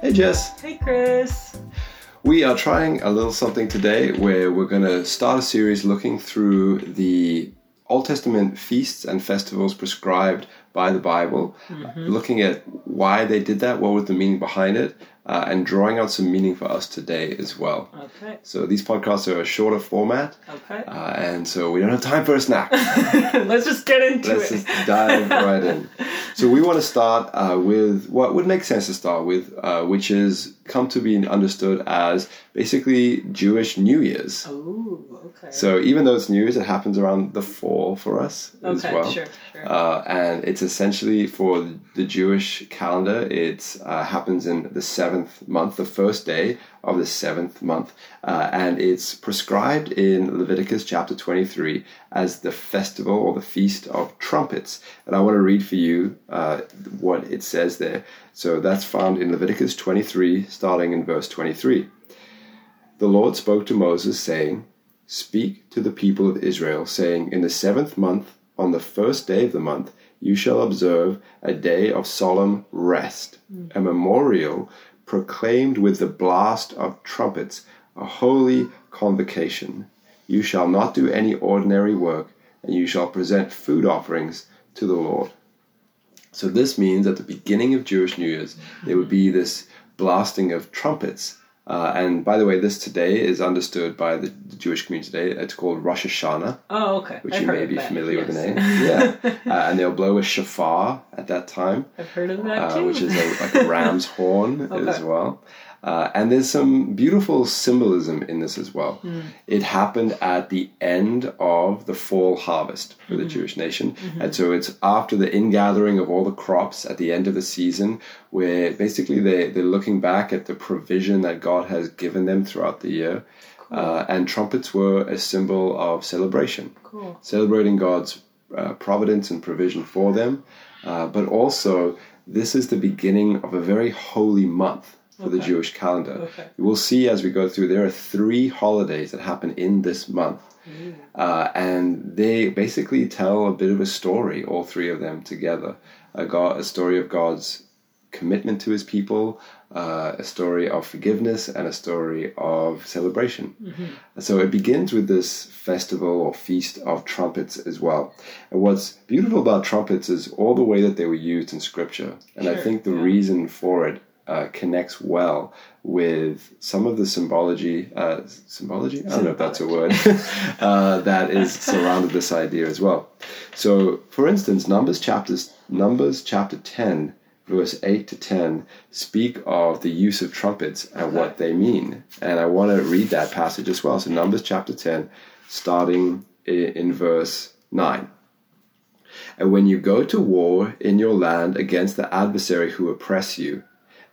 Hey, Jess. Hey, Chris. We are trying a little something today where we're going to start a series looking through the Old Testament feasts and festivals prescribed by the Bible, mm-hmm. looking at why they did that, what was the meaning behind it, uh, and drawing out some meaning for us today as well. Okay. So these podcasts are a shorter format. Okay. Uh, and so we don't have time for a snack. Let's just get into Let's it. Let's just dive right in. So we want to start uh, with what would make sense to start with, uh, which is come to be understood as basically Jewish New Year's. Oh, okay. So even though it's New Year's, it happens around the fall for us okay, as well. Sure, sure. Uh, and it's essentially for the Jewish calendar. It uh, happens in the seventh month, the first day of the seventh month, uh, and it's prescribed in Leviticus chapter twenty-three as the festival or the feast of trumpets. And I want to read for you uh, what it says there. So that's found in Leviticus twenty-three, starting in verse twenty-three. The Lord spoke to Moses, saying, Speak to the people of Israel, saying, In the seventh month on the first day of the month, you shall observe a day of solemn rest, a memorial proclaimed with the blast of trumpets, a holy convocation. You shall not do any ordinary work, and you shall present food offerings to the Lord. So, this means at the beginning of Jewish New Year's, there would be this blasting of trumpets uh, and by the way, this today is understood by the, the, Jewish community today. It's called Rosh Hashanah. Oh, okay. Which I've you may be that. familiar yes. with the name. Yeah. uh, and they'll blow a shofar at that time. I've heard of that uh, too. Which is a, like a ram's horn okay. as well. Uh, and there's some beautiful symbolism in this as well. Mm. It happened at the end of the fall harvest for mm-hmm. the Jewish nation. Mm-hmm. And so it's after the ingathering of all the crops at the end of the season, where basically they, they're looking back at the provision that God has given them throughout the year. Cool. Uh, and trumpets were a symbol of celebration, cool. celebrating God's uh, providence and provision for them. Uh, but also, this is the beginning of a very holy month for okay. the Jewish calendar. Okay. We'll see as we go through, there are three holidays that happen in this month. Mm. Uh, and they basically tell a bit of a story, all three of them together. A, God, a story of God's commitment to his people, uh, a story of forgiveness, and a story of celebration. Mm-hmm. So it begins with this festival or feast of trumpets as well. And what's beautiful about trumpets is all the way that they were used in scripture. And sure. I think the yeah. reason for it uh, connects well with some of the symbology. Uh, symbology? I don't know if that's a word. uh, that is surrounded this idea as well. So, for instance, Numbers chapters Numbers chapter ten, verse eight to ten, speak of the use of trumpets and what they mean. And I want to read that passage as well. So, Numbers chapter ten, starting in, in verse nine. And when you go to war in your land against the adversary who oppress you,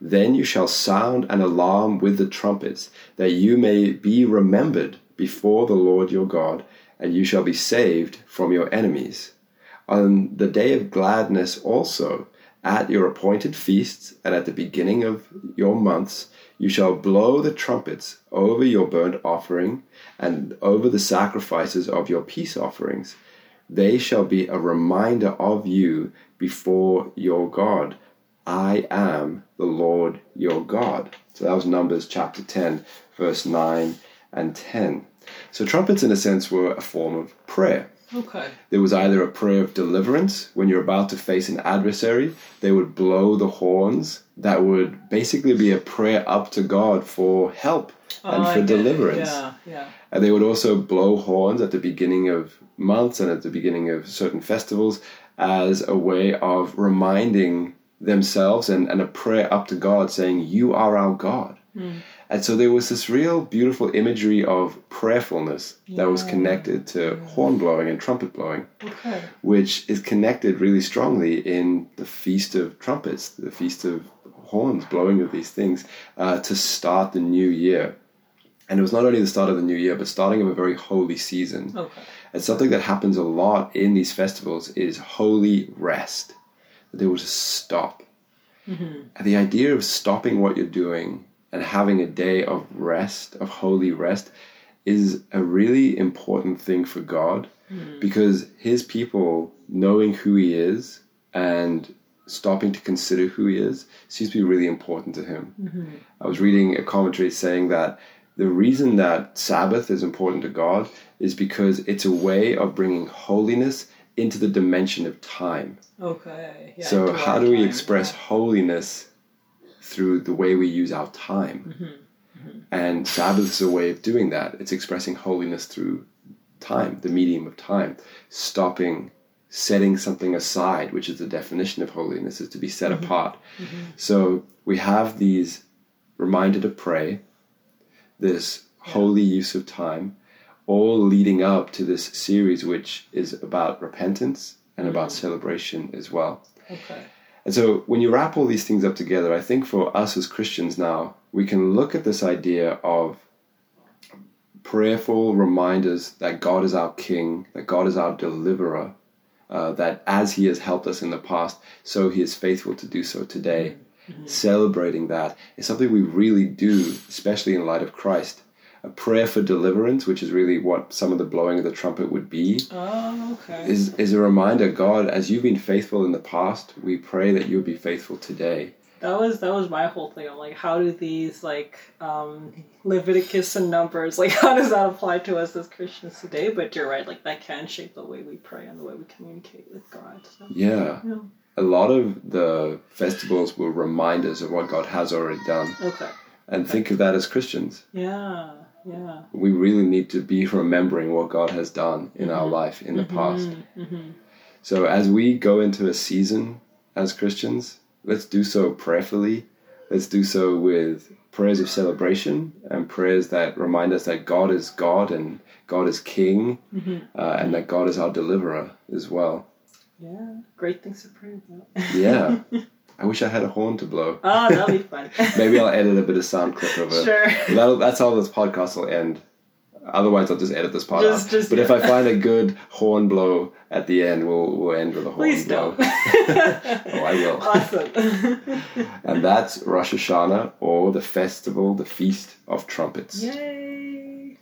then you shall sound an alarm with the trumpets, that you may be remembered before the Lord your God, and you shall be saved from your enemies. On the day of gladness also, at your appointed feasts, and at the beginning of your months, you shall blow the trumpets over your burnt offering, and over the sacrifices of your peace offerings. They shall be a reminder of you before your God. I am the Lord your God. So that was Numbers chapter 10, verse 9 and 10. So trumpets, in a sense, were a form of prayer. Okay. There was either a prayer of deliverance when you're about to face an adversary, they would blow the horns. That would basically be a prayer up to God for help and oh, for I deliverance. Yeah, yeah. And they would also blow horns at the beginning of months and at the beginning of certain festivals as a way of reminding themselves and, and a prayer up to God saying, You are our God. Mm. And so there was this real beautiful imagery of prayerfulness yeah. that was connected to yeah. horn blowing and trumpet blowing, okay. which is connected really strongly in the Feast of Trumpets, the Feast of Horns, blowing of these things, uh, to start the new year. And it was not only the start of the new year, but starting of a very holy season. Okay. And something that happens a lot in these festivals is holy rest. That was a stop. Mm-hmm. And the idea of stopping what you're doing and having a day of rest, of holy rest, is a really important thing for God mm. because His people, knowing who He is and stopping to consider who he is seems to be really important to him. Mm-hmm. I was reading a commentary saying that the reason that Sabbath is important to God is because it's a way of bringing holiness into the dimension of time. Okay. Yeah, so, how do we time, express yeah. holiness through the way we use our time? Mm-hmm. mm-hmm. And Sabbath is a way of doing that. It's expressing holiness through time, the medium of time, stopping, setting something aside, which is the definition of holiness, is to be set mm-hmm, apart. Mm-hmm. So we have these reminder to pray, this holy use of time, all leading up to this series, which is about repentance and about celebration as well. Okay. And so when you wrap all these things up together, I think for us as Christians now, we can look at this idea of prayerful reminders that God is our King, that God is our deliverer, uh, that as He has helped us in the past, so He is faithful to do so today. Celebrating that is something we really do, especially in light of Christ. A prayer for deliverance, which is really what some of the blowing of the trumpet would be, Oh, okay. is, is a reminder God, as you've been faithful in the past, we pray that you'll be faithful today. That was that was my whole thing. I'm like, how do these like um, Leviticus and Numbers like how does that apply to us as Christians today? But you're right, like that can shape the way we pray and the way we communicate with God. So, Yeah. yeah. A lot of the festivals will remind us of what God has already done. Okay. And think of that as Christians. Yeah. Yeah. We really need to be remembering what God has done in our life in the past. Mm-hmm. So as we go into a season as Christians, let's do so prayerfully. Let's do so with prayers of celebration and prayers that remind us that God is God and God is King uh, and that God is our deliverer as well. Yeah. Great things to pray about. Yeah. I wish I had a horn to blow. oh, that'll be fun. Maybe I'll edit a bit of sound clip of it. Sure. That'll, that's how this podcast will end. Otherwise, I'll just edit this part Just- out. just- but if I find a good horn blow at the end, we'll, we'll end with a horn Please blow. don't. oh, I will. awesome. And that's Rosh Hashanah, or the festival, the feast of trumpets. Yay.